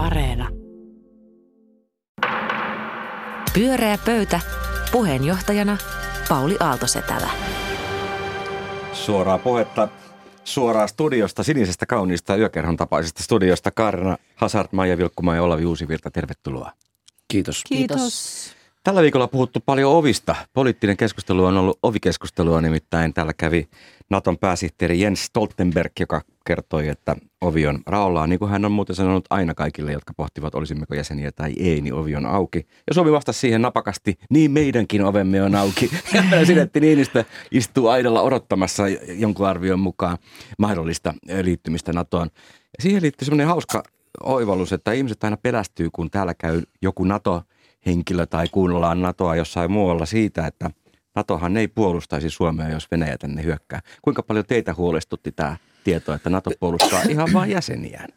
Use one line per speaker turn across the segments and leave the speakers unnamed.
Areena.
Pyöreä pöytä. Puheenjohtajana Pauli Aaltosetälä.
Suoraa puhetta suoraa studiosta, sinisestä kauniista yökerhon tapaisesta studiosta. Kaarina Hazard, Maija Vilkkumaa ja Olavi Uusivirta, tervetuloa.
Kiitos.
Kiitos.
Tällä viikolla puhuttu paljon ovista. Poliittinen keskustelu on ollut ovikeskustelua nimittäin. Täällä kävi Naton pääsihteeri Jens Stoltenberg, joka kertoi, että ovi on raollaan. Niin kuin hän on muuten sanonut aina kaikille, jotka pohtivat, olisimmeko jäseniä tai ei, niin ovi on auki. Ja Suomi vastasi siihen napakasti, niin meidänkin ovemme on auki. Ja Sinetti Niinistö istuu aidolla odottamassa jonkun arvion mukaan mahdollista liittymistä NATOon. Ja siihen liittyy semmoinen hauska oivallus, että ihmiset aina pelästyy, kun täällä käy joku NATO henkilö tai kuunnellaan NATOa jossain muualla siitä, että NATOhan ei puolustaisi Suomea, jos Venäjä tänne hyökkää. Kuinka paljon teitä huolestutti tämä tieto, että NATO puolustaa ihan vain jäseniään?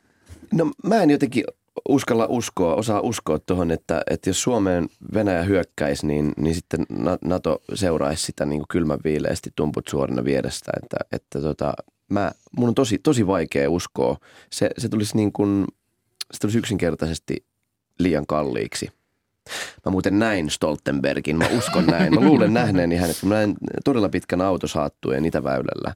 No mä en jotenkin uskalla uskoa, osaa uskoa tuohon, että, että jos Suomeen Venäjä hyökkäisi, niin, niin sitten NATO seuraisi sitä niin kylmän viileästi tumput suorina vierestä. Että, että tota, mä, mun on tosi, tosi vaikea uskoa. Se, se, tulisi niin kuin, se tulisi yksinkertaisesti liian kalliiksi – Mä muuten näin Stoltenbergin, mä uskon näin. Mä luulen nähneeni hänet, kun mä näin todella pitkän autosaattueen Itäväylällä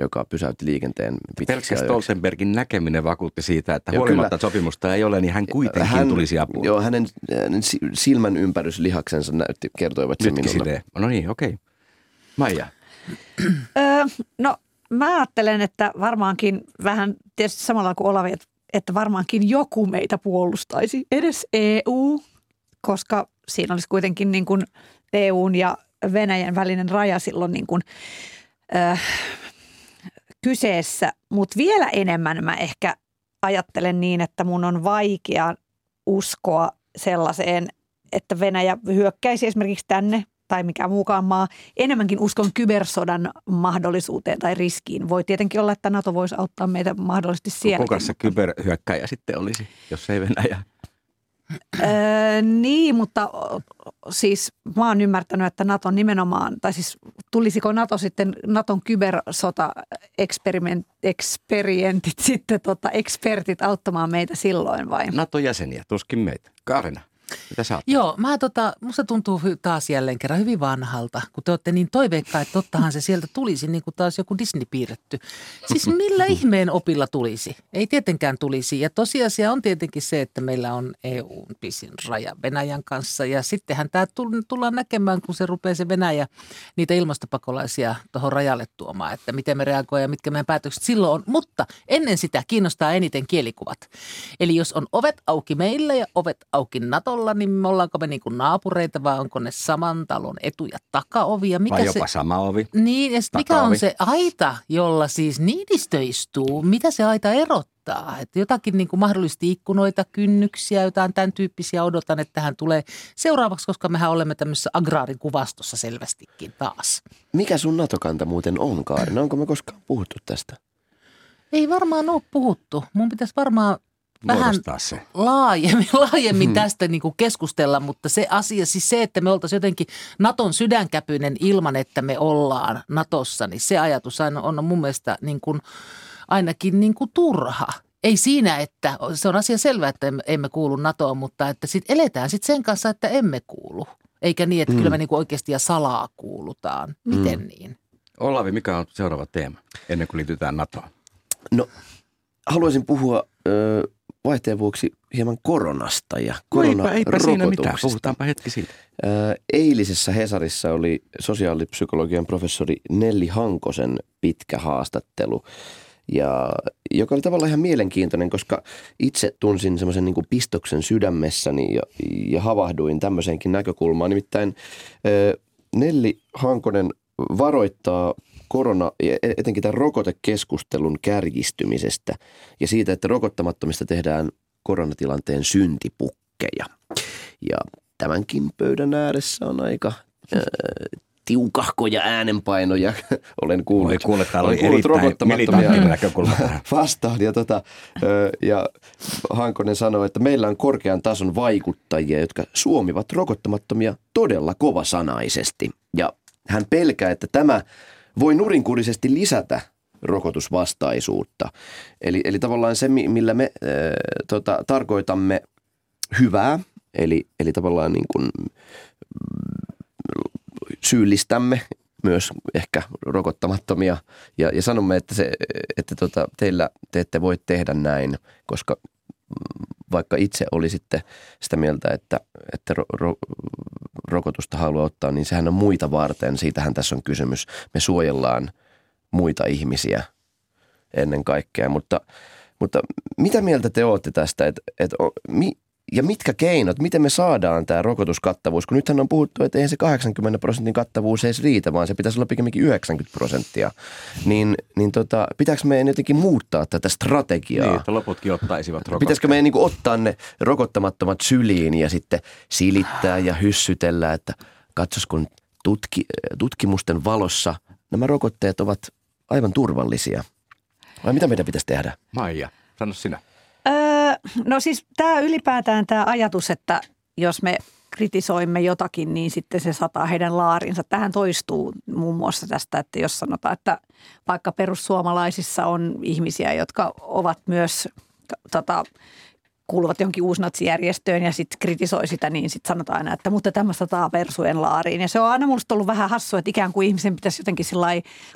joka pysäytti liikenteen
Pelkkä Stoltenbergin näkeminen vakuutti siitä, että Joo, huolimatta kyllä, sopimusta ei ole, niin hän kuitenkin hän, tulisi apuun.
Joo, hänen, hänen silmän ympäryslihaksensa näytti, kertoivat
sen minulle. No niin, okei. Okay. Maija.
öö, no mä ajattelen, että varmaankin vähän tietysti samalla kuin Olavi, että varmaankin joku meitä puolustaisi. Edes EU, koska siinä olisi kuitenkin niin kuin EUn ja Venäjän välinen raja silloin niin kuin, äh, kyseessä. Mutta vielä enemmän mä ehkä ajattelen niin, että mun on vaikea uskoa sellaiseen, että Venäjä hyökkäisi esimerkiksi tänne tai mikä muukaan maa. Enemmänkin uskon kybersodan mahdollisuuteen tai riskiin. Voi tietenkin olla, että NATO voisi auttaa meitä mahdollisesti siellä.
Kuka se kyberhyökkäjä sitten olisi, jos ei Venäjä?
Öö, niin, mutta siis mä oon ymmärtänyt, että NATO nimenomaan, tai siis tulisiko NATO sitten, Naton kybersota-eksperientit sitten, tota, ekspertit auttamaan meitä silloin vai?
NATO-jäseniä, tuskin meitä. Kaarina. Mitä sä
Joo, mä tota, musta tuntuu taas jälleen kerran hyvin vanhalta, kun te olette niin toiveikkaa, että tottahan se sieltä tulisi, niin kuin taas joku Disney piirretty. Siis millä ihmeen opilla tulisi? Ei tietenkään tulisi. Ja tosiasia on tietenkin se, että meillä on EUn pisin raja Venäjän kanssa. Ja sittenhän tämä tullaan näkemään, kun se rupeaa se Venäjä niitä ilmastopakolaisia tuohon rajalle tuomaan, että miten me reagoimme ja mitkä meidän päätökset silloin on. Mutta ennen sitä kiinnostaa eniten kielikuvat. Eli jos on ovet auki meillä ja ovet auki Natolla, talolla, niin ollaanko me niin kuin naapureita vai onko ne saman talon etu- ja takaovi? Ja
mikä vai jopa se, sama ovi.
Niin, ja mikä on se aita, jolla siis niidistö istuu? Mitä se aita erottaa? Että jotakin niin kuin mahdollisesti ikkunoita, kynnyksiä, jotain tämän tyyppisiä odotan, että tähän tulee seuraavaksi, koska mehän olemme tämmöisessä agraarikuvastossa selvästikin taas.
Mikä sun NATO-kanta muuten on, Kaarina? Onko me koskaan puhuttu tästä?
Ei varmaan ole puhuttu. Mun pitäisi varmaan vähän
se.
laajemmin, laajemmin hmm. tästä niin kuin keskustella, mutta se asia, siis se, että me oltaisiin jotenkin Naton sydänkäpyinen ilman, että me ollaan Natossa, niin se ajatus on, on mun mielestä niin kuin, ainakin niin kuin turha. Ei siinä, että se on asia selvä, että emme, emme kuulu NATOon, mutta että sitten eletään sitten sen kanssa, että emme kuulu. Eikä niin, että hmm. kyllä me niin kuin oikeasti ja salaa kuulutaan. Miten hmm. niin?
Olavi, mikä on seuraava teema ennen kuin liitytään NATOon?
No, haluaisin puhua ö, vaihteen vuoksi hieman koronasta ja
korona no eipä, eipä siinä mitään, puhutaanpa hetki siitä.
Eilisessä Hesarissa oli sosiaalipsykologian professori Nelli Hankosen pitkä haastattelu, ja, joka oli tavallaan ihan mielenkiintoinen, koska itse tunsin semmoisen niin pistoksen sydämessäni ja, ja havahduin tämmöiseenkin näkökulmaan. Nimittäin Nelli Hankonen varoittaa korona, etenkin tämän rokotekeskustelun kärjistymisestä ja siitä, että rokottamattomista tehdään koronatilanteen syntipukkeja. Ja tämänkin pöydän ääressä on aika äh, tiukahkoja äänenpainoja. Olen kuullut,
Oli kuullut, täällä oli kuullut rokottamattomia
vastaan. Ja, tota, ja Hankonen sanoi, että meillä on korkean tason vaikuttajia, jotka suomivat rokottamattomia todella kovasanaisesti. Ja hän pelkää, että tämä voi nurinkurisesti lisätä rokotusvastaisuutta. Eli, eli tavallaan se, millä me äh, tota, tarkoitamme hyvää, eli, eli tavallaan niin kuin syyllistämme myös ehkä rokottamattomia ja, ja sanomme, että, se, että tota, teillä te ette voi tehdä näin, koska vaikka itse olisitte sitä mieltä, että, että ro, ro, rokotusta haluaa ottaa, niin sehän on muita varten. Siitähän tässä on kysymys. Me suojellaan muita ihmisiä ennen kaikkea. Mutta, mutta mitä mieltä te olette tästä, että, että mi, ja mitkä keinot, miten me saadaan tämä rokotuskattavuus, kun nythän on puhuttu, että eihän se 80 prosentin kattavuus edes riitä, vaan se pitäisi olla pikemminkin 90 prosenttia. Niin, niin tota, pitääkö meidän jotenkin muuttaa tätä strategiaa?
Niin, että loputkin ottaisivat rokotteen.
Pitäisikö meidän niin ottaa ne rokottamattomat syliin ja sitten silittää ja hyssytellä, että katsos kun tutki, tutkimusten valossa nämä rokotteet ovat aivan turvallisia. Vai mitä meidän pitäisi tehdä?
Maija, sano sinä.
Öö, no siis tämä ylipäätään tämä ajatus, että jos me kritisoimme jotakin, niin sitten se sataa heidän laarinsa. Tähän toistuu muun muassa tästä, että jos sanotaan, että vaikka perussuomalaisissa on ihmisiä, jotka ovat myös tota, kuuluvat johonkin uusnatsijärjestöön ja sitten kritisoi sitä, niin sitten sanotaan aina, että mutta tämmöistä persujen laariin. Ja se on aina musta ollut vähän hassua, että ikään kuin ihmisen pitäisi jotenkin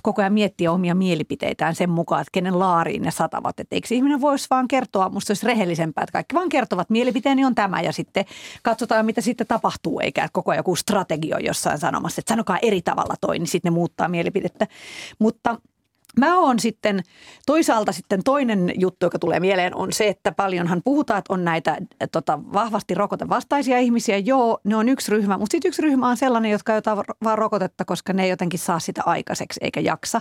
koko ajan miettiä omia mielipiteitään sen mukaan, että kenen laariin ne satavat. Että eikö ihminen voisi vaan kertoa, musta olisi rehellisempää, että kaikki vaan kertovat, mielipiteeni on tämä ja sitten katsotaan, mitä sitten tapahtuu, eikä koko ajan joku strategio jossain sanomassa, että sanokaa eri tavalla toi, niin sitten ne muuttaa mielipidettä. Mutta – Mä oon sitten, toisaalta sitten toinen juttu, joka tulee mieleen, on se, että paljonhan puhutaan, että on näitä tota, vahvasti rokotevastaisia ihmisiä. Joo, ne on yksi ryhmä, mutta sitten yksi ryhmä on sellainen, jotka ei ota vaan rokotetta, koska ne ei jotenkin saa sitä aikaiseksi eikä jaksa.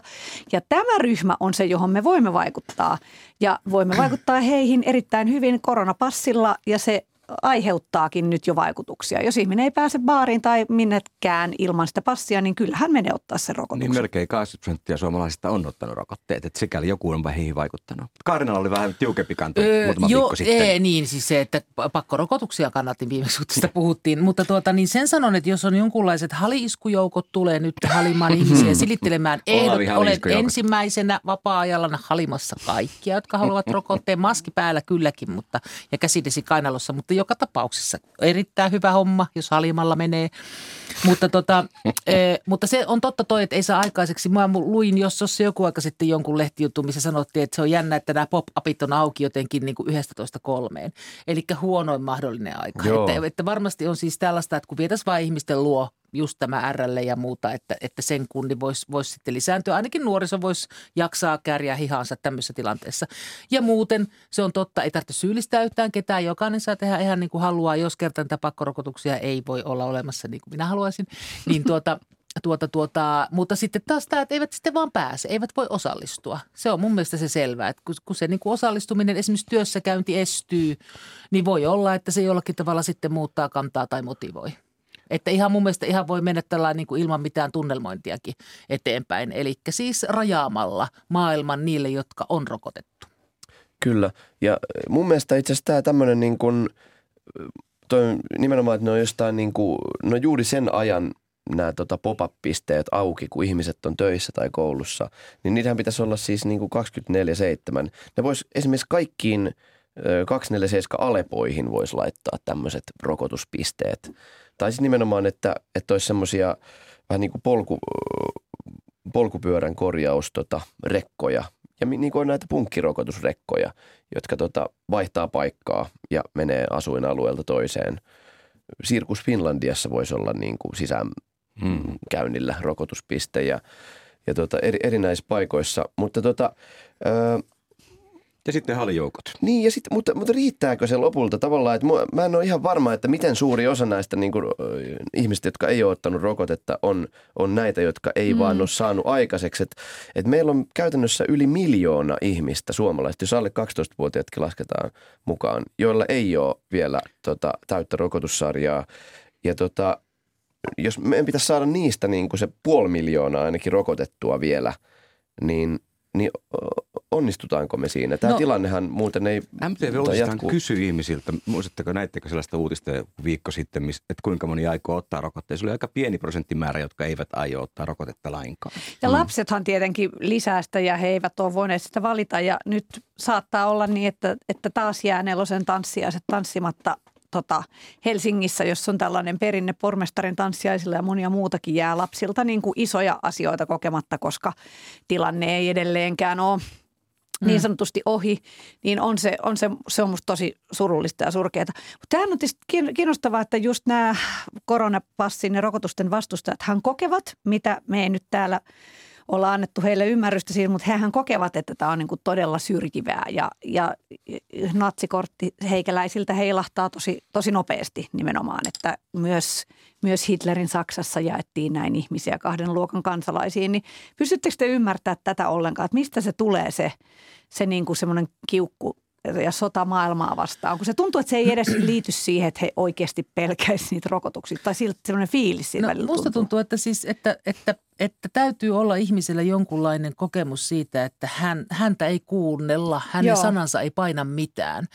Ja tämä ryhmä on se, johon me voimme vaikuttaa. Ja voimme vaikuttaa heihin erittäin hyvin koronapassilla ja se aiheuttaakin nyt jo vaikutuksia. Jos ihminen ei pääse baariin tai minnekään ilman sitä passia, niin kyllähän menee ottaa se rokotuksen.
Niin melkein 80 prosenttia suomalaisista on ottanut rokotteet, että sikäli joku on heihin vaikuttanut. Kaarinalla oli vähän tiukempi kanta öö, muutama jo, viikko sitten.
Ei, niin, siis se, että pakkorokotuksia kannattiin viimeksi, kun tästä puhuttiin. Mutta tuota, niin sen sanon, että jos on jonkunlaiset haliiskujoukkot tulee nyt halimaan ihmisiä silittelemään ehdot, olen ensimmäisenä vapaa-ajalla halimassa kaikkia, jotka haluavat rokotteen. Maski päällä kylläkin, mutta, ja käsidesi kainalossa, mutta joka tapauksessa erittäin hyvä homma, jos halimalla menee. Mutta, tota, e, mutta se on totta toi, että ei saa aikaiseksi. Mä luin jos joku aika sitten jonkun lehtijuttu, missä sanottiin, että se on jännä, että nämä pop-upit on auki jotenkin niin kuin 11 kolmeen. Eli huonoin mahdollinen aika. Että, että varmasti on siis tällaista, että kun vietäisiin vain ihmisten luo just tämä RL ja muuta, että, että sen kunni voisi vois sitten lisääntyä. Ainakin nuoriso voisi jaksaa kärjää hihansa tämmöisessä tilanteessa. Ja muuten se on totta, ei tarvitse syyllistää yhtään ketään. Jokainen saa tehdä ihan niin kuin haluaa, jos kerta niitä pakkorokotuksia ei voi olla olemassa niin kuin minä haluaisin. Niin tuota, Tuota, tuota, mutta sitten taas tämä, että eivät sitten vaan pääse, eivät voi osallistua. Se on mun mielestä se selvää, että kun, kun se niin kuin osallistuminen, esimerkiksi työssäkäynti estyy, niin voi olla, että se jollakin tavalla sitten muuttaa kantaa tai motivoi. Että ihan mun mielestä ihan voi mennä tällainen niin kuin ilman mitään tunnelmointiakin eteenpäin. Eli siis rajaamalla maailman niille, jotka on rokotettu.
Kyllä. Ja mun mielestä itse asiassa tämä tämmöinen niin kuin, toi, nimenomaan, että ne on jostain niin kuin, no juuri sen ajan nämä tota pop-up-pisteet auki, kun ihmiset on töissä tai koulussa, niin niitähän pitäisi olla siis niin kuin 24-7. Ne vois esimerkiksi kaikkiin 247 Alepoihin voisi laittaa tämmöiset rokotuspisteet. Tai siis nimenomaan, että, että olisi semmoisia vähän niin kuin polku, polkupyörän korjaus tota, rekkoja ja niin kuin näitä punkkirokotusrekkoja, jotka tota, vaihtaa paikkaa ja menee asuinalueelta toiseen. Sirkus Finlandiassa voisi olla niin kuin sisäänkäynnillä hmm. rokotuspiste ja, ja tota, eri, erinäisissä paikoissa. Mutta tota, ö,
ja sitten halijoukot.
Niin, ja sit, mutta, mutta riittääkö se lopulta tavallaan, että mä en ole ihan varma, että miten suuri osa näistä niin kuin, ihmistä, jotka ei ole ottanut rokotetta, on, on näitä, jotka ei mm. vaan ole saanut aikaiseksi. Et, et meillä on käytännössä yli miljoona ihmistä suomalaista, jos alle 12-vuotiaatkin lasketaan mukaan, joilla ei ole vielä tota, täyttä rokotussarjaa. Ja tota, jos meidän pitäisi saada niistä niin kuin se puoli miljoonaa ainakin rokotettua vielä, niin, niin onnistutaanko me siinä? Tämä
No-
tilannehan muuten ei
MTV
jatkuu.
kysyi ihmisiltä, muistatteko, näittekö sellaista uutista viikko sitten, että kuinka moni aikoo ottaa rokotteen. Se oli aika pieni prosenttimäärä, jotka eivät aio ottaa rokotetta lainkaan.
Ja lapsethan tietenkin lisää sitä ja he eivät ole voineet sitä valita ja nyt saattaa olla niin, että, että taas jää nelosen tanssiaiset tanssimatta tota, Helsingissä, jos on tällainen perinne pormestarin tanssiaisilla ja monia muutakin jää lapsilta niin kuin isoja asioita kokematta, koska tilanne ei edelleenkään ole niin sanotusti ohi, niin on se, on se, se on musta tosi surullista ja surkeata. Mutta tämähän on tietysti kiin- kiinnostavaa, että just nämä koronapassin ja rokotusten vastustajat, hän kokevat, mitä me ei nyt täällä olla annettu heille ymmärrystä siitä, mutta hehän kokevat, että tämä on niin kuin todella syrjivää ja, ja natsikortti heikäläisiltä heilahtaa tosi, tosi nopeasti nimenomaan, että myös, myös Hitlerin Saksassa jaettiin näin ihmisiä kahden luokan kansalaisiin, niin pystyttekö te ymmärtää tätä ollenkaan, että mistä se tulee se, se niin kuin semmoinen kiukku ja sota maailmaa vastaan, kun se tuntuu, että se ei edes liity siihen, että he oikeasti pelkäisivät niitä rokotuksia, tai siltä semmoinen fiilis siinä
No,
välillä tuntuu.
tuntuu, että, siis, että, että, että täytyy olla ihmisellä jonkunlainen kokemus siitä, että hän, häntä ei kuunnella, hänen
Joo.
Sanansa ei paina mitään.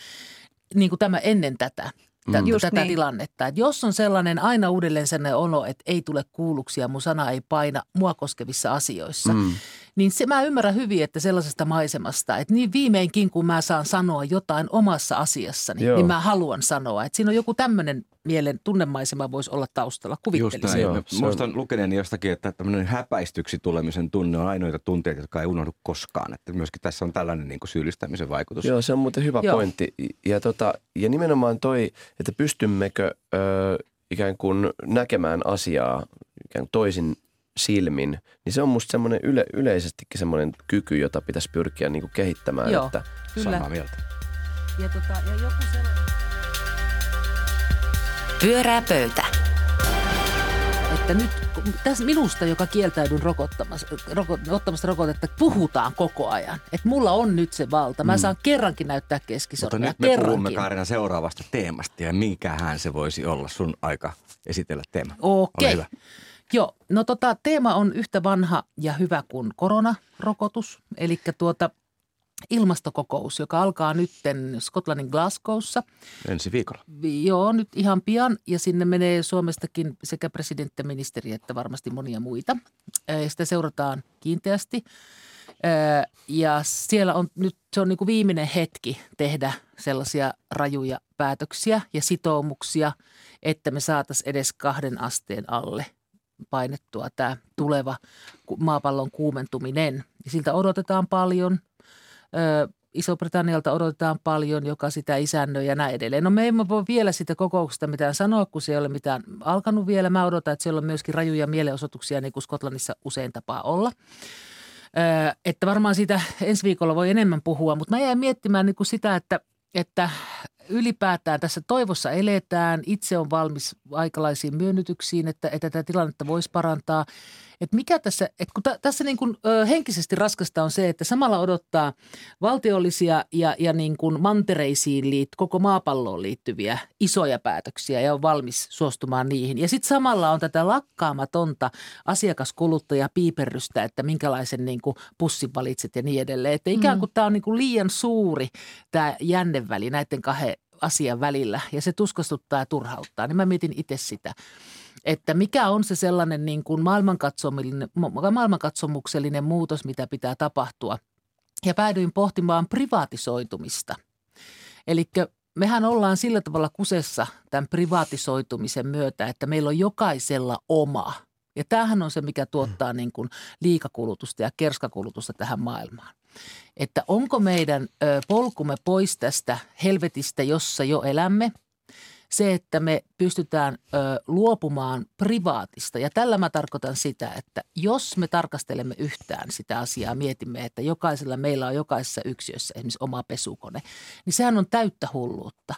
Niin kuin tämä ennen tätä,
Mm.
mm.
Just
tätä
niin.
tilannetta. Että jos on sellainen aina uudelleen sellainen olo, että ei tule kuulluksi ja mun sana ei paina mua koskevissa asioissa,
Mm.
Niin se mä ymmärrän hyvin, että sellaisesta maisemasta, että niin viimeinkin kun mä saan sanoa jotain omassa asiassani,
Joo.
niin mä haluan sanoa. Että siinä on joku tämmöinen mielen tunnemaisema voisi olla taustalla,
Just
kuvittelisin.
näin.
Joo,
Muistan lukeneeni jostakin, että tämmöinen häpäistyksi tulemisen tunne on ainoita tunteita, jotka ei unohdu koskaan. Että myöskin tässä on tällainen niin kuin syyllistämisen vaikutus.
Joo, se on muuten hyvä
Joo.
pointti. Ja, tota, ja nimenomaan toi, että pystymmekö ö, ikään kuin näkemään asiaa ikään kuin toisin silmin, niin se on musta semmoinen yle, yleisestikin semmoinen kyky, jota pitäisi pyrkiä niin kuin kehittämään.
Joo.
Että,
Kyllä.
Samaa mieltä.
Ja, tota, ja joku sellainen...
Pyörää pöytä.
että nyt tässä minusta, joka kieltäydyn rokottamassa, roko, ottamasta rokotetta, puhutaan koko ajan. Että mulla on nyt se valta. Mä saan kerrankin näyttää
Mutta
keskisormea.
nyt me
kerrankin.
puhumme Kaarina seuraavasta teemasta ja minkähän se voisi olla sun aika esitellä teema.
Okei.
hyvä.
Joo, no tota, teema on yhtä vanha ja hyvä kuin koronarokotus. Eli tuota ilmastokokous, joka alkaa nytten Skotlannin Glasgowssa.
Ensi viikolla.
Vi- Joo, nyt ihan pian ja sinne menee Suomestakin sekä presidentti, ministeri että varmasti monia muita. Ää, Sitä seurataan kiinteästi ja siellä on nyt, se on niin kuin viimeinen hetki tehdä sellaisia rajuja päätöksiä ja sitoumuksia, että me saataisiin edes kahden asteen alle painettua tämä tuleva maapallon kuumentuminen. Siltä odotetaan paljon. Ö, Iso-Britannialta odotetaan paljon, joka sitä isännöi ja näin edelleen. No me emme voi vielä sitä kokouksesta mitään sanoa, kun se ei ole mitään alkanut vielä. Mä odotan, että siellä on myöskin rajuja mielenosoituksia, niin kuin Skotlannissa usein tapaa olla. Että varmaan siitä ensi viikolla voi enemmän puhua, mutta mä jäin miettimään niin kuin sitä, että, että ylipäätään tässä toivossa eletään. Itse on valmis aikalaisiin myönnytyksiin, että, että tätä tilannetta voisi parantaa. Että mikä tässä, että kun tä, tässä niin kuin, ö, henkisesti raskasta on se, että samalla odottaa valtiollisia ja, ja niin kuin mantereisiin liit, koko maapalloon liittyviä isoja päätöksiä ja on valmis suostumaan niihin. Ja sitten samalla on tätä lakkaamatonta asiakaskuluttaja piiperrystä, että minkälaisen niin kuin pussin valitset ja niin edelleen. Että ikään kuin tämä on niin kuin liian suuri tämä jänneväli näiden kahden asian välillä ja se tuskastuttaa ja turhauttaa. Niin mä mietin itse sitä että mikä on se sellainen niin kuin maailmankatsomuksellinen, ma- maailmankatsomuksellinen muutos, mitä pitää tapahtua. Ja päädyin pohtimaan privaatisoitumista. Eli mehän ollaan sillä tavalla kusessa tämän privaatisoitumisen myötä, että meillä on jokaisella oma. Ja tämähän on se, mikä tuottaa niin kuin liikakulutusta ja kerskakulutusta tähän maailmaan. Että onko meidän polkumme pois tästä helvetistä, jossa jo elämme – se, että me pystytään ö, luopumaan privaatista. Ja tällä mä tarkoitan sitä, että jos me tarkastelemme yhtään sitä asiaa, mietimme, että jokaisella meillä on jokaisessa yksiössä esimerkiksi oma pesukone, niin sehän on täyttä hulluutta.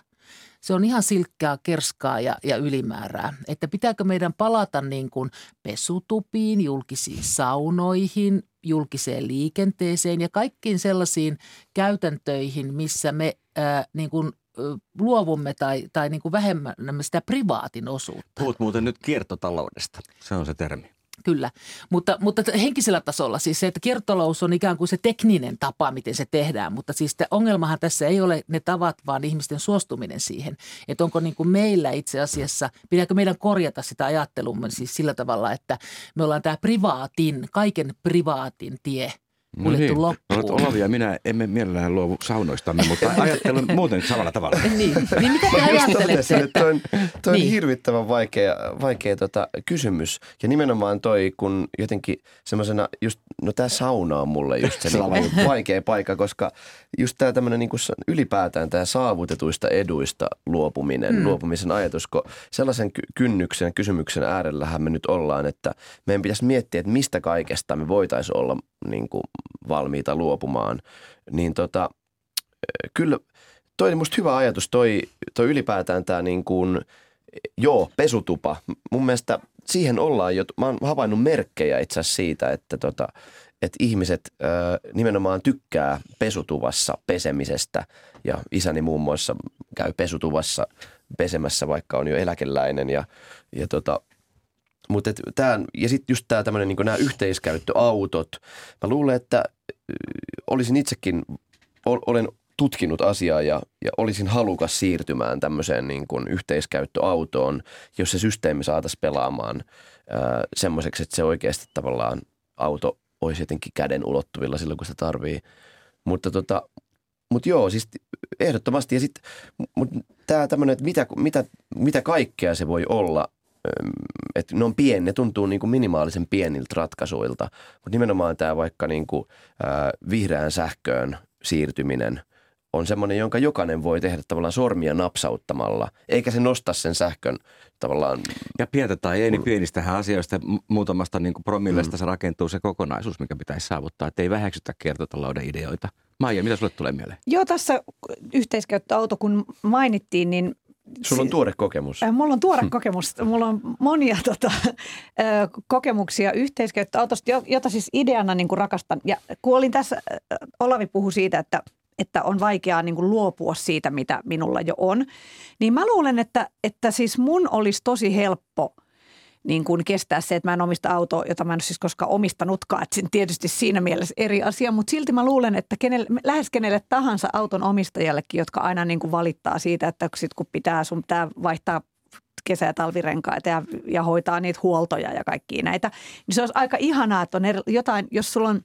Se on ihan silkkää kerskaa ja, ja ylimäärää. Että pitääkö meidän palata niin kuin pesutupiin, julkisiin saunoihin, julkiseen liikenteeseen ja kaikkiin sellaisiin käytäntöihin, missä me ää, niin kuin luovumme tai, tai niin kuin vähemmän sitä privaatin osuutta.
Puhut muuten nyt kiertotaloudesta. Se on se termi.
Kyllä, mutta, mutta henkisellä tasolla siis se, että kiertotalous on ikään kuin se tekninen tapa, miten se tehdään, mutta siis ongelmahan tässä ei ole ne tavat, vaan ihmisten suostuminen siihen. Että onko niin kuin meillä itse asiassa, pitääkö meidän korjata sitä ajattelumme siis sillä tavalla, että me ollaan tämä privaatin, kaiken privaatin tie –
No
kuljettu
niin.
loppuun.
Olet Olavi ja minä emme mielellään luovu saunoistamme, mutta ajattelen muuten samalla tavalla.
niin. niin mitä te ajattelette?
että toi on, toi on
Niin.
hirvittävän vaikea, vaikea tota kysymys. Ja nimenomaan toi, kun jotenkin semmoisena, just, no tää sauna on mulle just se niinku vaikea paikka, koska just tää tämmönen niinku sa- ylipäätään tämä saavutetuista eduista luopuminen, mm. luopumisen ajatus, kun sellaisen ky- kynnyksen, kysymyksen äärellähän me nyt ollaan, että meidän pitäisi miettiä, että mistä kaikesta me voitaisiin olla niinku valmiita luopumaan. Niin tota, kyllä toi oli musta hyvä ajatus, toi, toi ylipäätään tämä niin kuin, joo, pesutupa. Mun mielestä siihen ollaan jo, mä oon havainnut merkkejä itse asiassa siitä, että tota, että ihmiset ö, nimenomaan tykkää pesutuvassa pesemisestä ja isäni muun muassa käy pesutuvassa pesemässä, vaikka on jo eläkeläinen ja, ja tota, mutta et tää, ja sitten just tämä tämmöinen, niin nämä yhteiskäyttöautot. Mä luulen, että ö, olisin itsekin, ol, olen tutkinut asiaa ja, ja olisin halukas siirtymään tämmöiseen niin kuin yhteiskäyttöautoon, jos se systeemi saataisiin pelaamaan ää, semmoiseksi, että se oikeasti tavallaan auto olisi jotenkin käden ulottuvilla silloin, kun sitä tarvii. Mutta tota, mut joo, siis ehdottomasti. Ja sitten, tämä tämmöinen, että mitä, mitä, mitä kaikkea se voi olla, Että ne on pieni, ne tuntuu niin kuin minimaalisen pieniltä ratkaisuilta, mutta nimenomaan tämä vaikka niin kuin, ää, vihreään sähköön siirtyminen on semmoinen, jonka jokainen voi tehdä tavallaan sormia napsauttamalla, eikä se nosta sen sähkön tavallaan
Ja pientä tai ei, niin pienistähän asioista, mu- muutamasta niin kuin promillesta se rakentuu se kokonaisuus, mikä pitäisi saavuttaa, että ei väheksytä kiertotalouden ideoita. Maija, mitä sulle tulee mieleen?
Joo, tässä yhteiskäyttöauto kun mainittiin, niin
Sulla on tuore kokemus.
Äh, Mulla on tuore kokemus. Mulla on monia tota, kokemuksia yhteiskäyttöautosta, jo- jota siis ideana niin kuin rakastan. Ja kun olin tässä, Olavi puhui siitä, että, että on vaikeaa niin kuin luopua siitä, mitä minulla jo on. Niin mä luulen, että, että siis mun olisi tosi helppo niin kuin kestää se, että mä en omista autoa, jota mä en ole siis koskaan omistanutkaan. Että tietysti siinä mielessä eri asia, mutta silti mä luulen, että kenelle, lähes kenelle tahansa auton omistajallekin, jotka aina niin kuin valittaa siitä, että sit kun pitää, sun pitää vaihtaa kesä- ja talvirenkaita ja, ja hoitaa niitä huoltoja ja kaikkia näitä, niin se olisi aika ihanaa, että on eri, jotain, jos sulla on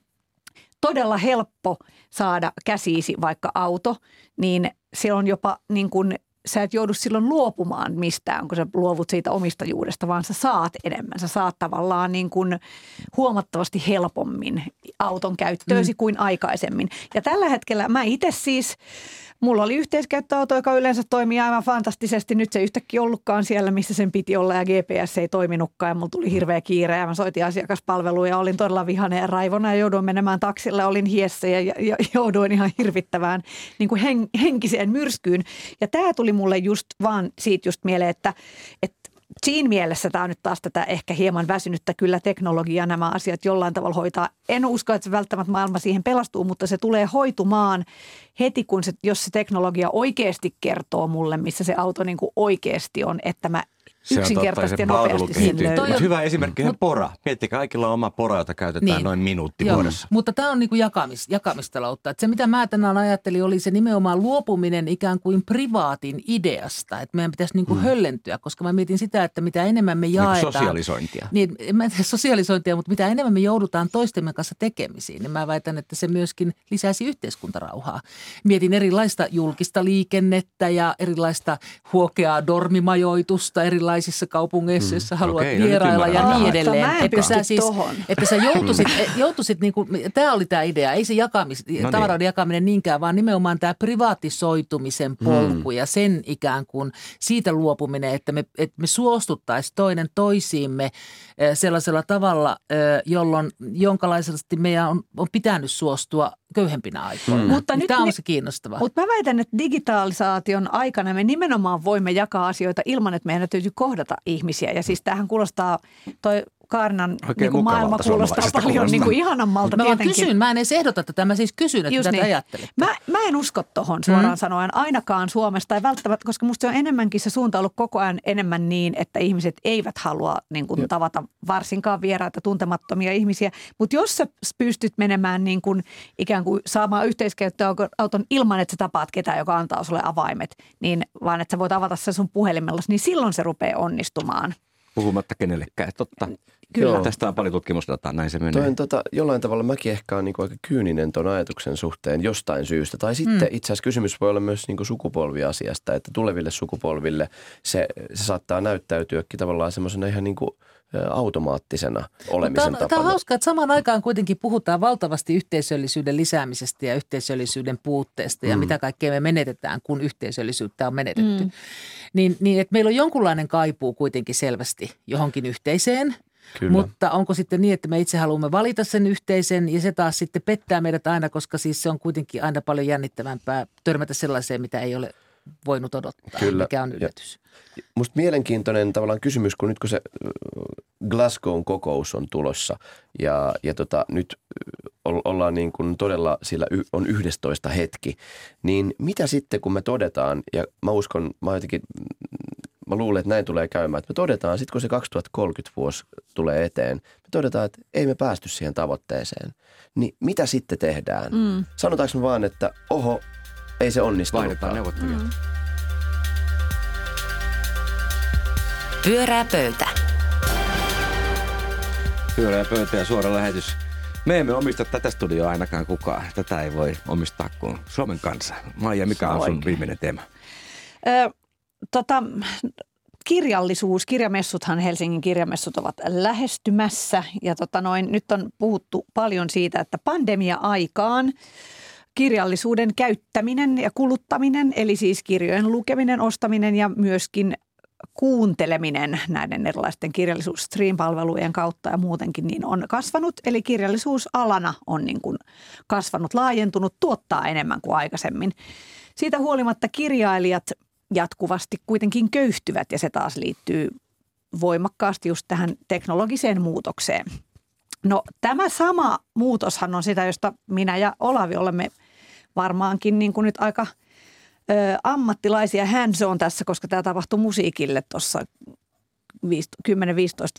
todella helppo saada käsiisi vaikka auto, niin se on jopa niin kuin, sä et joudu silloin luopumaan mistään, kun sä luovut siitä omistajuudesta, vaan sä saat enemmän. Sä saat tavallaan niin kuin huomattavasti helpommin auton käyttöösi mm. kuin aikaisemmin. Ja tällä hetkellä mä itse siis, mulla oli yhteiskäyttöauto, joka yleensä toimii aivan fantastisesti. Nyt se yhtäkkiä ollutkaan siellä, missä sen piti olla ja GPS ei toiminutkaan ja mulla tuli hirveä kiire ja mä soitin asiakaspalveluun ja olin todella vihainen ja raivona ja jouduin menemään taksilla ja olin hiessä ja, ja, ja jouduin ihan hirvittävään niin kuin hen, henkiseen myrskyyn. Ja tämä tuli mulle just vaan siitä just mieleen, että, että siinä mielessä tämä on nyt taas tätä ehkä hieman väsynyttä kyllä teknologiaa nämä asiat jollain tavalla hoitaa. En usko, että se välttämättä maailma siihen pelastuu, mutta se tulee hoitumaan heti, kun se, jos se teknologia oikeasti kertoo mulle, missä se auto niin kuin oikeasti on, että mä yksinkertaisesti ja nopeasti
kehittyy.
löydän.
Mutta hyvä esimerkki on pora. Miettikää, kaikilla on oma pora, jota käytetään
Niin.
niin. noin minuutti
Joo,
vuodessa.
mutta tämä on niinku jakamis, jakamistaloutta. Et se, mitä mä tänään ajattelin, oli se nimenomaan luopuminen ikään kuin privaatin ideasta. Että meidän pitäisi niinku mm. höllentyä, koska mä mietin sitä, että mitä enemmän me
Niin
jaetaan.
sosialisointia.
Niin, en mä tiedä sosialisointia, mutta mitä enemmän me joudutaan toistemme kanssa tekemisiin, niin mä väitän, että se myöskin lisäisi yhteiskuntarauhaa. Mietin erilaista julkista liikennettä ja erilaista huokeaa dormimajoitusta erilaisissa kaupungeissa, joissa haluat
Okei, no
vierailla ja
ymmärrän.
niin edelleen.
mä en
Että sä siis,
tohon.
että sä joutuisit, joutuisit niin kuin, tämä oli tämä idea, ei se jakamis,
niin.
tavaroiden jakaminen niinkään, vaan nimenomaan tämä privatisoitumisen polku ja sen ikään kuin siitä luopuminen, että me, että me suostuttaisiin toinen toisiimme eh, sellaisella tavalla, eh, jolloin jonkalaisesti meidän on, on pitänyt suostua köyhempinä aikoina.
Mm. Mutta nyt
tämä on se kiinnostavaa.
Mutta mä väitän, että digitalisaation aikana me nimenomaan voimme jakaa asioita ilman, että meidän täytyy kohdata ihmisiä. Ja siis tämähän kuulostaa, toi Kaarnan
Oikein
niin kuin maailma kuulostaa paljon
kuulostaa.
niin kuin ihanammalta
Mä vaan
tietenkin.
kysyn, mä en edes ehdota tätä, mä siis kysyn, että
Just
mitä
niin. Mä, mä en usko tohon suoraan mm. sanoen ainakaan Suomesta, tai välttämättä, koska musta se on enemmänkin se suunta ollut koko ajan enemmän niin, että ihmiset eivät halua niin kuin, tavata varsinkaan vieraita tuntemattomia ihmisiä. Mutta jos sä pystyt menemään niin kuin, ikään kuin saamaan yhteiskäyttöauton ilman, että sä tapaat ketään, joka antaa sulle avaimet, niin vaan että sä voit avata sen sun puhelimella, niin silloin se rupeaa onnistumaan.
Puhumatta kenellekään. Totta.
Kyllä.
Joo. Tästä on paljon tutkimusdataa, näin se menee.
Toi on tota, jollain tavalla mäkin ehkä on niinku aika kyyninen ton ajatuksen suhteen jostain syystä. Tai sitten mm. itse asiassa kysymys voi olla myös niinku sukupolviasiasta, että tuleville sukupolville se, se saattaa näyttäytyäkin tavallaan semmoisena ihan niinku automaattisena olemisen
Tämä on, tämä on hauskaa, että samaan aikaan kuitenkin puhutaan valtavasti yhteisöllisyyden lisäämisestä ja yhteisöllisyyden puutteesta ja
Mm.
mitä kaikkea me menetetään, kun yhteisöllisyyttä on menetetty. Mm. Niin, niin että meillä on jonkunlainen kaipuu kuitenkin selvästi johonkin yhteiseen,
Kyllä.
mutta onko sitten niin, että me itse haluamme valita sen yhteisen ja se taas sitten pettää meidät aina, koska siis se on kuitenkin aina paljon jännittävämpää törmätä sellaiseen, mitä ei ole voinut odottaa,
Kyllä.
mikä on
Ja-
yllätys.
Musta mielenkiintoinen tavallaan kysymys, kun nyt kun se ö, Glasgown kokous on tulossa ja, ja tota, nyt ol- ollaan niin kuin todella, sillä on 11 hetki, niin mitä sitten kun me todetaan, ja mä uskon, mä jotenkin, mä luulen, että näin tulee käymään, että me todetaan sitten kun se 2030 vuosi tulee eteen, me todetaan, että ei me päästy siihen tavoitteeseen, niin mitä sitten tehdään? Mm. Sanotaanko me vaan, että oho, ei se onnistunut.
Vaihdetaan neuvottelijat. Mm.
Pyörää pöytä.
Pyöreä pöytä ja suora lähetys. Me emme omista tätä studioa ainakaan kukaan. Tätä ei voi omistaa kuin Suomen kansa. Maija, mikä on sun viimeinen teema?
Ö, tota, kirjallisuus, kirjamessuthan Helsingin kirjamessut ovat lähestymässä ja tota noin, nyt on puhuttu paljon siitä, että pandemia-aikaan kirjallisuuden käyttäminen ja kuluttaminen, eli siis kirjojen lukeminen, ostaminen ja myöskin kuunteleminen näiden erilaisten kirjallisuus-stream-palvelujen kautta ja muutenkin niin on kasvanut. Eli kirjallisuusalana on niin kuin kasvanut, laajentunut, tuottaa enemmän kuin aikaisemmin. Siitä huolimatta kirjailijat jatkuvasti kuitenkin köyhtyvät ja se taas liittyy voimakkaasti just tähän teknologiseen muutokseen. No tämä sama muutoshan on sitä, josta minä ja Olavi olemme varmaankin niin kuin nyt aika ö, ammattilaisia hands on tässä, koska tämä tapahtui musiikille tuossa 10-15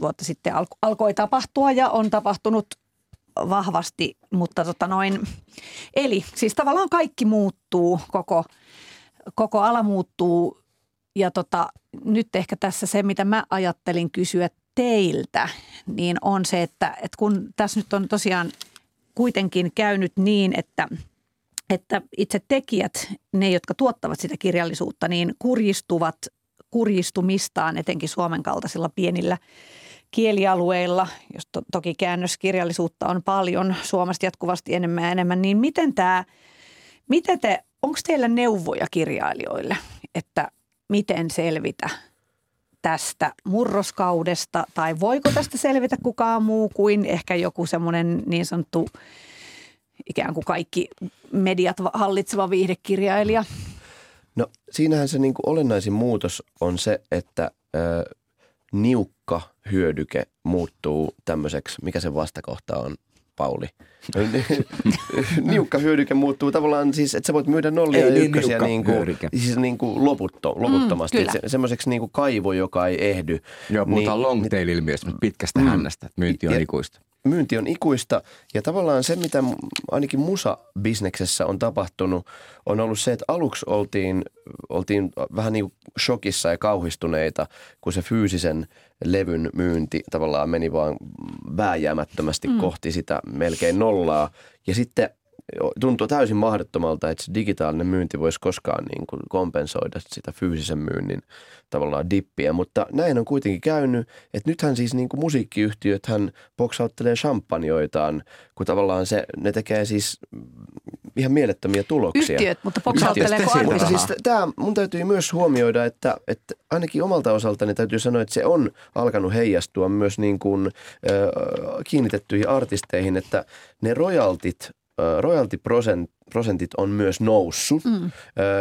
vuotta sitten alko, alkoi tapahtua ja on tapahtunut vahvasti, mutta tota noin, eli siis tavallaan kaikki muuttuu, koko, koko ala muuttuu. Ja tota, nyt ehkä tässä se, mitä mä ajattelin kysyä teiltä, niin on se, että, että kun tässä nyt on tosiaan kuitenkin käynyt niin, että, että itse tekijät, ne jotka tuottavat sitä kirjallisuutta, niin kurjistuvat kurjistumistaan etenkin Suomen kaltaisilla pienillä kielialueilla, jos to, toki käännöskirjallisuutta on paljon Suomesta jatkuvasti enemmän ja enemmän, niin miten tämä, miten te, onko teillä neuvoja kirjailijoille, että miten selvitä tästä murroskaudesta tai voiko tästä selvitä kukaan muu kuin ehkä joku semmoinen niin sanottu ikään kuin kaikki mediat hallitseva viihdekirjailija?
No siinähän se niin kuin olennaisin muutos on se, että ö, niukka hyödyke muuttuu tämmöiseksi, mikä se vastakohta on, Pauli? niukka hyödyke muuttuu tavallaan siis, että sä voit myydä nollia
Ei
ja
niin
ykkösiä niin kuin, siis niin kuin loputto, loputtomasti.
Mm,
Mm,
kyllä.
se, semmoiseksi niin kuin kaivo, joka ei ehdy.
Joo, puhutaan niin, long tail-ilmiöstä, pitkästä mm. hännästä, että myynti on
Ja-
ikuista.
Myynti on ikuista ja tavallaan se, mitä ainakin musa-bisneksessä on tapahtunut, on ollut se, että aluksi oltiin, oltiin vähän niin shokissa ja kauhistuneita, kun se fyysisen levyn myynti tavallaan meni vaan vääjäämättömästi mm. kohti sitä melkein nollaa. Ja sitten tuntuu täysin mahdottomalta, että se digitaalinen myynti voisi koskaan niin kuin kompensoida sitä fyysisen myynnin tavallaan dippiä, mutta näin on kuitenkin käynyt, että nythän siis niin kuin musiikkiyhtiöt hän boksauttelee champanjoitaan, kun tavallaan se, ne tekee siis ihan mielettömiä tuloksia.
Yhtiöt, mutta artisti.
rahaa.
Siis tämä mun täytyy myös huomioida, että, että ainakin omalta osaltani täytyy sanoa, että se on alkanut heijastua myös niin kuin, ö, kiinnitettyihin artisteihin, että ne royaltit ö, royalty-prosentit on myös noussut, mm.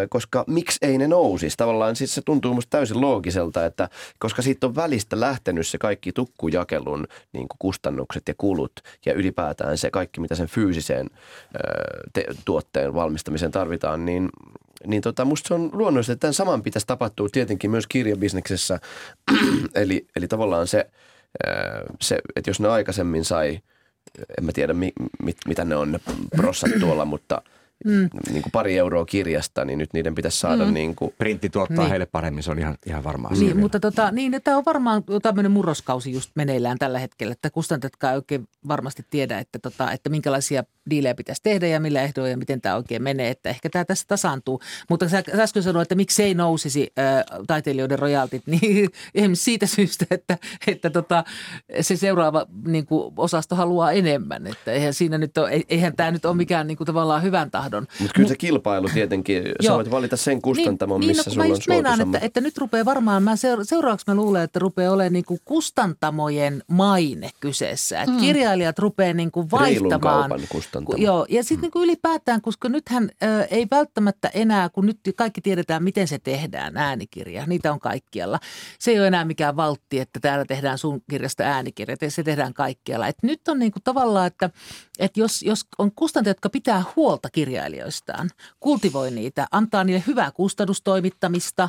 koska miksi ei ne nousisi? Tavallaan siis se tuntuu musta täysin loogiselta, että koska siitä on välistä lähtenyt se kaikki tukkujakelun niin kuin kustannukset ja kulut ja ylipäätään se kaikki, mitä sen fyysiseen te- tuotteen valmistamiseen tarvitaan, niin niin tota, musta se on luonnollista, että tämän saman pitäisi tapahtua tietenkin myös kirjabisneksessä. eli, eli tavallaan se, se, että jos ne aikaisemmin sai, en mä tiedä mi, mit, mitä ne on ne prossat tuolla, mutta – mm. niin kuin pari euroa kirjasta, niin nyt niiden pitäisi saada mm. niin kuin...
Printti tuottaa niin. heille paremmin, se on ihan, ihan varmaa.
Niin, mutta tota, niin, tämä on varmaan tämmöinen murroskausi just meneillään tällä hetkellä, että kustantajatkaan ei oikein varmasti tiedä, että, tota, että minkälaisia diilejä pitäisi tehdä ja millä ehdoilla ja miten tämä oikein menee, että ehkä tämä tässä tasaantuu. Mutta sä äsken sanoit, että miksei nousisi ää, taiteilijoiden rojaltit, niin siitä syystä, että, että tota, se seuraava niin kuin, osasto haluaa enemmän. Että eihän siinä nyt ole, eihän tämä nyt ole mikään niin kuin, tavallaan hyvän tahdon.
Mutta kyllä se kilpailu tietenkin, sä voit valita sen kustantamon, niin, missä niin, no, sulla on meinaan,
että, että nyt rupeaa varmaan, mä seura- seuraavaksi mä luulen, että rupeaa olemaan niin kuin kustantamojen maine kyseessä. Että mm. kirjailijat rupeaa niin kuin vaihtamaan.
Kustantamo.
Joo, ja sitten mm. niin ylipäätään, koska nythän ö, ei välttämättä enää, kun nyt kaikki tiedetään, miten se tehdään, äänikirja, niitä on kaikkialla. Se ei ole enää mikään valtti, että täällä tehdään sun kirjasta äänikirja, se tehdään kaikkialla. Et nyt on niin kuin tavallaan, että, että jos, jos on kustantajat, jotka pitää huolta kirjailijoistaan, kultivoi niitä, antaa niille hyvää kustannustoimittamista.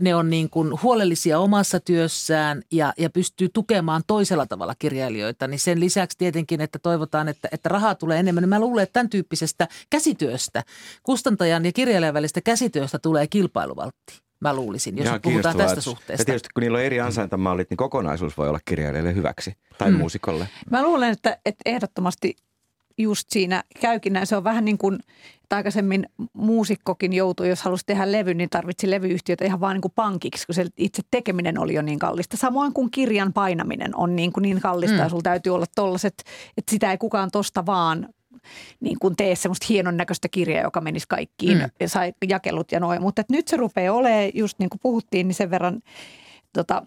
Ne on niin kuin huolellisia omassa työssään ja, ja pystyy tukemaan toisella tavalla kirjailijoita. Niin sen lisäksi tietenkin, että toivotaan, että, että rahaa tulee enemmän. Niin mä luulen, että tämän tyyppisestä käsityöstä, kustantajan ja kirjailijan välistä käsityöstä tulee kilpailuvaltti. Mä luulisin, jos puhutaan tästä suhteesta.
Ja tietysti kun niillä on eri ansaintamallit, niin kokonaisuus voi olla kirjailijalle hyväksi tai hmm. muusikolle.
Mä luulen, että, että ehdottomasti just siinä käykin näin. Se on vähän niin kuin, että aikaisemmin muusikkokin joutui, jos halusi tehdä levy, niin tarvitsi levyyhtiötä ihan vaan niin kuin pankiksi, kun se itse tekeminen oli jo niin kallista. Samoin kuin kirjan painaminen on niin, kuin niin kallista mm. ja sulla täytyy olla tollaset, että sitä ei kukaan tosta vaan niin kuin tee semmoista hienon näköistä kirjaa, joka menisi kaikkiin mm. ja sai jakelut ja noin. Mutta nyt se rupeaa olemaan, just niin kuin puhuttiin, niin sen verran tota,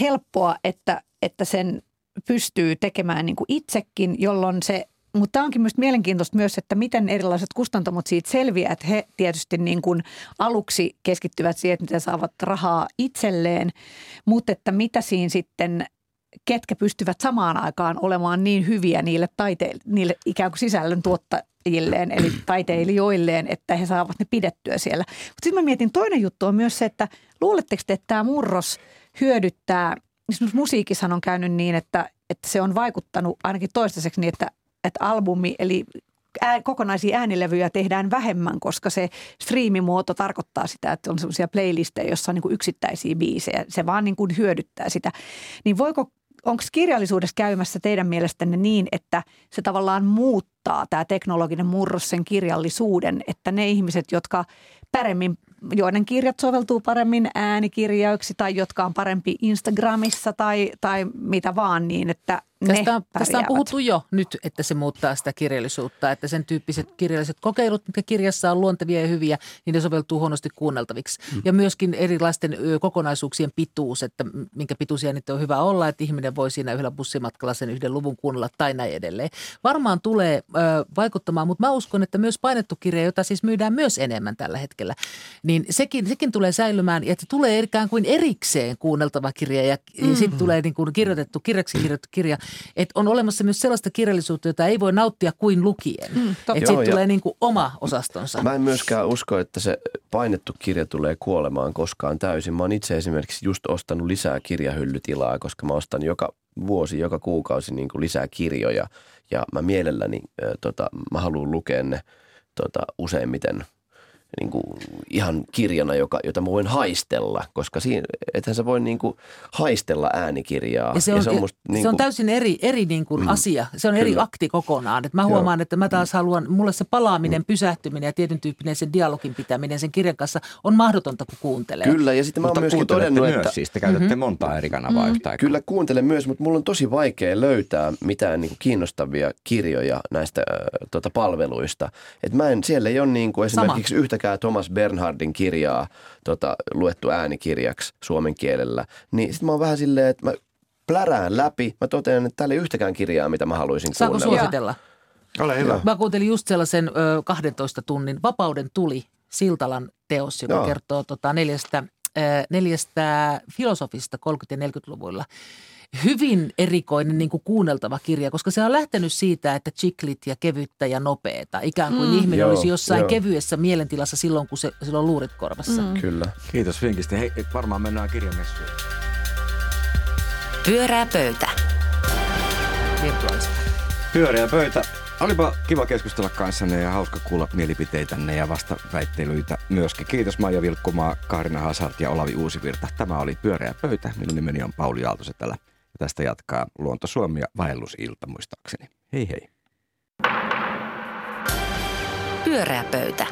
helppoa, että, että sen pystyy tekemään niin kuin itsekin, jolloin se mutta tämä onkin myös mielenkiintoista myös, että miten erilaiset kustantamot siitä selviää, että he tietysti niin kuin aluksi keskittyvät siihen, että miten saavat rahaa itselleen, mutta että mitä siinä sitten ketkä pystyvät samaan aikaan olemaan niin hyviä niille, taite- niille ikään kuin sisällön tuottajilleen, eli taiteilijoilleen, että he saavat ne pidettyä siellä. Mutta sitten mä mietin, toinen juttu on myös se, että luuletteko te, että tämä murros hyödyttää, esimerkiksi musiikissa on käynyt niin, että, että se on vaikuttanut ainakin toistaiseksi niin, että että albumi eli ää, kokonaisia äänilevyjä tehdään vähemmän, koska se striimimuoto tarkoittaa sitä, että on sellaisia playlisteja, joissa on niin kuin yksittäisiä biisejä. Se vaan niin kuin hyödyttää sitä. Niin voiko onko kirjallisuudessa käymässä teidän mielestänne niin, että se tavallaan muuttaa tämä teknologinen murros sen kirjallisuuden, että ne ihmiset, jotka paremmin, joiden kirjat soveltuu paremmin äänikirjauksi tai jotka on parempi Instagramissa tai, tai mitä vaan niin, että
Tästä on, tästä on puhuttu jo nyt, että se muuttaa sitä kirjallisuutta, että sen tyyppiset kirjalliset kokeilut, mitkä kirjassa on luontevia ja hyviä, niin ne soveltuu huonosti kuunneltaviksi. Mm. Ja myöskin erilaisten kokonaisuuksien pituus, että minkä pituisia niitä on hyvä olla, että ihminen voi siinä yhdellä bussimatkalla sen yhden luvun kuunnella tai näin edelleen. Varmaan tulee ö, vaikuttamaan, mutta mä uskon, että myös painettu kirja, jota siis myydään myös enemmän tällä hetkellä, niin sekin, sekin tulee säilymään, että tulee ikään kuin erikseen kuunneltava kirja ja, mm. ja sitten tulee niin kuin kirjoitettu, kirjaksi kirjoitettu kirja että on olemassa myös sellaista kirjallisuutta, jota ei voi nauttia kuin lukien. Mm, että siitä tulee niin kuin oma osastonsa.
Mä en myöskään usko, että se painettu kirja tulee kuolemaan koskaan täysin. Mä oon itse esimerkiksi just ostanut lisää kirjahyllytilaa, koska mä ostan joka vuosi, joka kuukausi niin kuin lisää kirjoja. Ja mä mielelläni, äh, tota, mä haluan lukea ne tota, useimmiten – niin kuin ihan kirjana, joka, jota mä voin haistella, koska siinä, ethän sä voi niin kuin haistella äänikirjaa.
Ja se on, ja se on, musta, niin se on täysin eri, eri niin kuin mm, asia. Se on kyllä. eri akti kokonaan. Et mä huomaan, Joo. että mä taas haluan, mulle se palaaminen, mm. pysähtyminen ja tietyn tyyppinen sen dialogin pitäminen sen kirjan kanssa on mahdotonta, kun kuuntelee.
Kyllä, ja sitten mä oon myöskin todennut,
myös,
että...
siis te käytätte mm-hmm. montaa eri kanavaa mm-hmm. yhtä aikaa.
Kyllä kuuntelen myös, mutta mulla on tosi vaikea löytää mitään niin kuin kiinnostavia kirjoja näistä äh, tota, palveluista. Et mä en, siellä ei ole niin kuin esimerkiksi Sama. yhtä yhtäkään Thomas Bernhardin kirjaa tota, luettu äänikirjaksi suomen kielellä, niin sitten mä oon vähän silleen, että mä plärään läpi. Mä totean, että täällä ei yhtäkään kirjaa, mitä mä haluaisin
Saanko
kuunnella.
suositella?
Ole hyvä.
Mä kuuntelin just sellaisen ö, 12 tunnin Vapauden tuli Siltalan teos, joka
Joo.
kertoo tota, neljästä, ö, neljästä filosofista 30- ja 40-luvuilla. Hyvin erikoinen niin kuin kuunneltava kirja, koska se on lähtenyt siitä, että chiklit ja kevyttä ja nopeeta. Ikään kuin mm. ihminen
Joo,
olisi jossain
joo.
kevyessä mielentilassa silloin, kun se, sillä on luurit korvassa. Mm.
Kyllä.
Kiitos vinkistä. Hei, varmaan mennään kirjamessuun.
Pyörää pöytä.
Virtuaalisesti.
Pyöreä pöytä. Olipa kiva keskustella kanssanne ja hauska kuulla mielipiteitänne ja vastaväittelyitä myöskin. Kiitos Maija Vilkkumaa, Kaarina Hasart ja Olavi Uusivirta. Tämä oli Pyöreä pöytä. Minun nimeni on Pauli Aaltosetälä. Ja tästä jatkaa Luonto Suomi ja vaellusilta muistaakseni. Hei hei.
Pyörää pöytä.